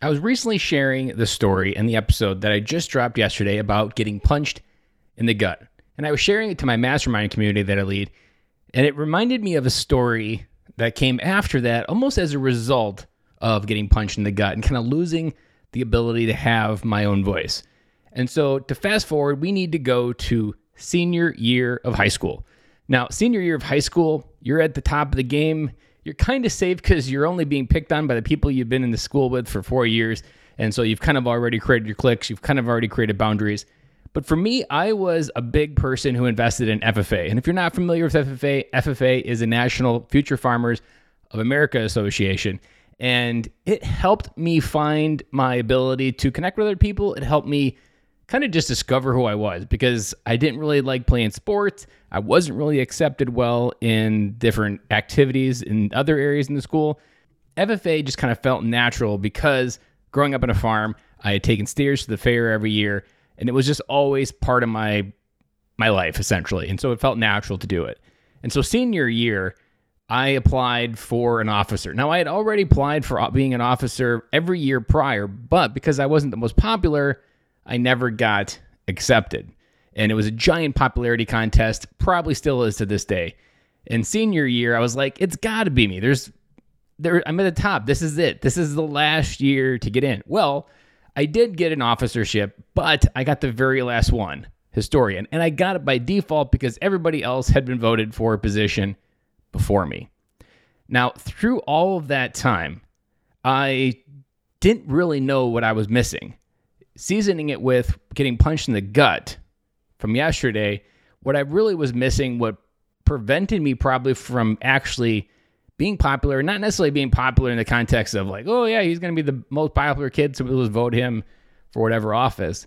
I was recently sharing the story in the episode that I just dropped yesterday about getting punched in the gut. And I was sharing it to my mastermind community that I lead. And it reminded me of a story that came after that, almost as a result of getting punched in the gut and kind of losing the ability to have my own voice. And so to fast forward, we need to go to senior year of high school. Now, senior year of high school, you're at the top of the game you're kind of safe because you're only being picked on by the people you've been in the school with for four years. And so you've kind of already created your cliques, you've kind of already created boundaries. But for me, I was a big person who invested in FFA. And if you're not familiar with FFA, FFA is the National Future Farmers of America Association. And it helped me find my ability to connect with other people. It helped me kind of just discover who I was because I didn't really like playing sports. I wasn't really accepted well in different activities in other areas in the school. FFA just kind of felt natural because growing up on a farm, I had taken steers to the fair every year, and it was just always part of my my life essentially. And so it felt natural to do it. And so senior year, I applied for an officer. Now I had already applied for uh, being an officer every year prior, but because I wasn't the most popular, I never got accepted. And it was a giant popularity contest, probably still is to this day. In senior year, I was like, it's got to be me. There's there I'm at the top. This is it. This is the last year to get in. Well, I did get an officership, but I got the very last one, historian. And I got it by default because everybody else had been voted for a position before me. Now, through all of that time, I didn't really know what I was missing seasoning it with getting punched in the gut from yesterday, what I really was missing, what prevented me probably from actually being popular, not necessarily being popular in the context of like, oh yeah, he's going to be the most popular kid, so we'll just vote him for whatever office,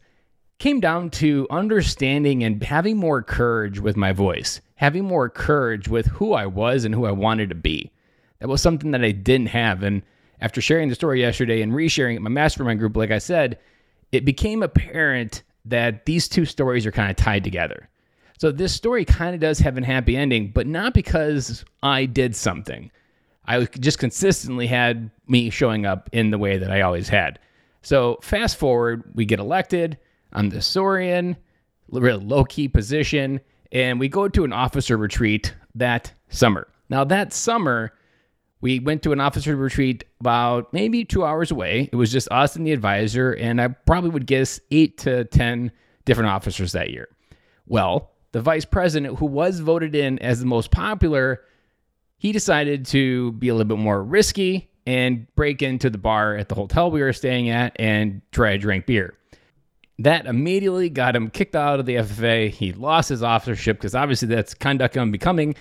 came down to understanding and having more courage with my voice, having more courage with who I was and who I wanted to be. That was something that I didn't have. And after sharing the story yesterday and resharing it my mastermind group, like I said, it became apparent that these two stories are kind of tied together. So this story kind of does have a happy ending, but not because I did something. I just consistently had me showing up in the way that I always had. So fast forward, we get elected. I'm the historian, really low key position, and we go to an officer retreat that summer. Now that summer, we went to an officer retreat about maybe two hours away. It was just us and the advisor, and I probably would guess eight to 10 different officers that year. Well, the vice president, who was voted in as the most popular, he decided to be a little bit more risky and break into the bar at the hotel we were staying at and try to drink beer. That immediately got him kicked out of the FFA. He lost his officership because obviously that's conduct unbecoming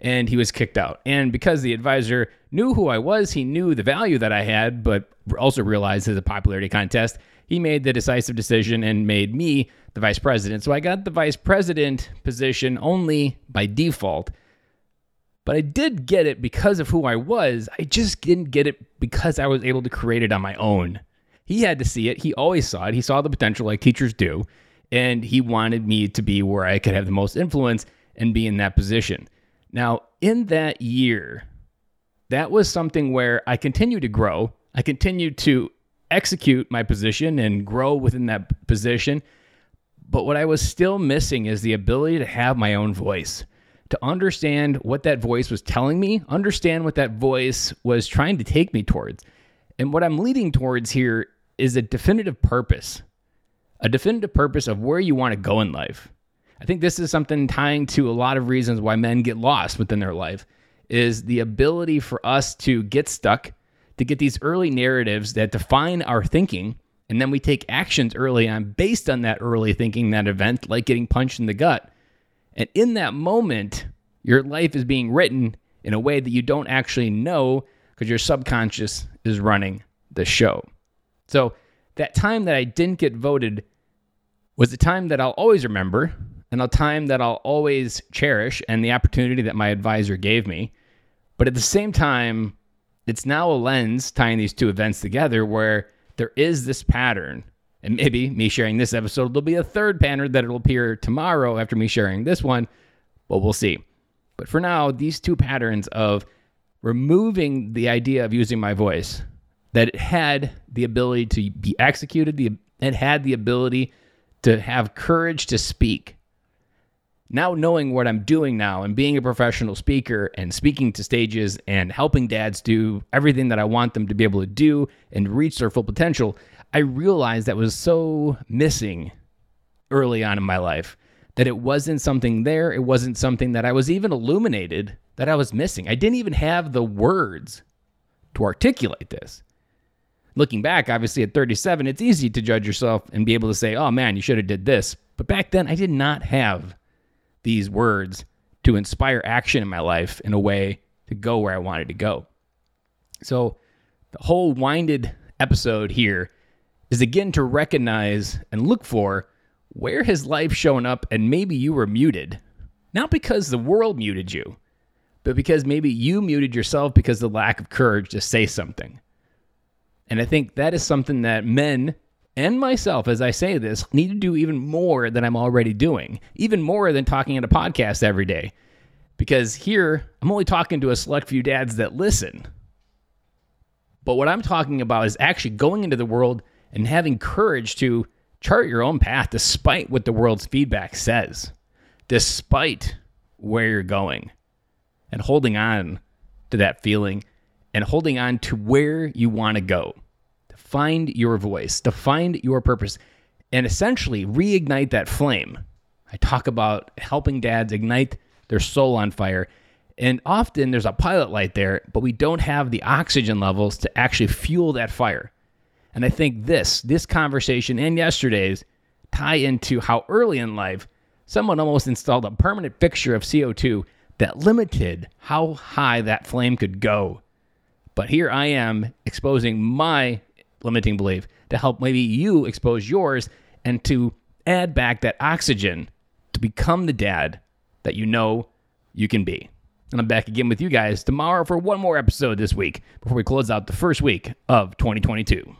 and he was kicked out. And because the advisor knew who I was, he knew the value that I had, but also realized as a popularity contest, he made the decisive decision and made me the vice president. So I got the vice president position only by default. But I did get it because of who I was. I just didn't get it because I was able to create it on my own. He had to see it. He always saw it. He saw the potential like teachers do. And he wanted me to be where I could have the most influence and be in that position. Now, in that year, that was something where I continued to grow. I continued to execute my position and grow within that position. But what I was still missing is the ability to have my own voice, to understand what that voice was telling me, understand what that voice was trying to take me towards. And what I'm leading towards here is a definitive purpose, a definitive purpose of where you want to go in life. I think this is something tying to a lot of reasons why men get lost within their life is the ability for us to get stuck, to get these early narratives that define our thinking, and then we take actions early on based on that early thinking, that event, like getting punched in the gut. And in that moment, your life is being written in a way that you don't actually know because your subconscious is running the show. So, that time that I didn't get voted was a time that I'll always remember and a time that I'll always cherish and the opportunity that my advisor gave me. But at the same time, it's now a lens tying these two events together where there is this pattern. And maybe me sharing this episode, there'll be a third pattern that will appear tomorrow after me sharing this one, but we'll see. But for now, these two patterns of removing the idea of using my voice, that it had the ability to be executed, it had the ability to have courage to speak. Now, knowing what I'm doing now and being a professional speaker and speaking to stages and helping dads do everything that I want them to be able to do and reach their full potential, I realized that was so missing early on in my life that it wasn't something there. It wasn't something that I was even illuminated that I was missing. I didn't even have the words to articulate this. Looking back, obviously at 37, it's easy to judge yourself and be able to say, "Oh man, you should have did this." But back then, I did not have these words to inspire action in my life in a way to go where I wanted to go. So, the whole winded episode here is again to recognize and look for where has life shown up and maybe you were muted? Not because the world muted you, but because maybe you muted yourself because the lack of courage to say something. And I think that is something that men and myself, as I say this, need to do even more than I'm already doing, even more than talking at a podcast every day. Because here, I'm only talking to a select few dads that listen. But what I'm talking about is actually going into the world and having courage to chart your own path despite what the world's feedback says, despite where you're going, and holding on to that feeling and holding on to where you want to go, find your voice, to find your purpose, and essentially reignite that flame. I talk about helping dads ignite their soul on fire. And often there's a pilot light there, but we don't have the oxygen levels to actually fuel that fire. And I think this, this conversation and yesterday's tie into how early in life someone almost installed a permanent fixture of CO2 that limited how high that flame could go. But here I am exposing my limiting belief to help maybe you expose yours and to add back that oxygen to become the dad that you know you can be. And I'm back again with you guys tomorrow for one more episode this week before we close out the first week of 2022.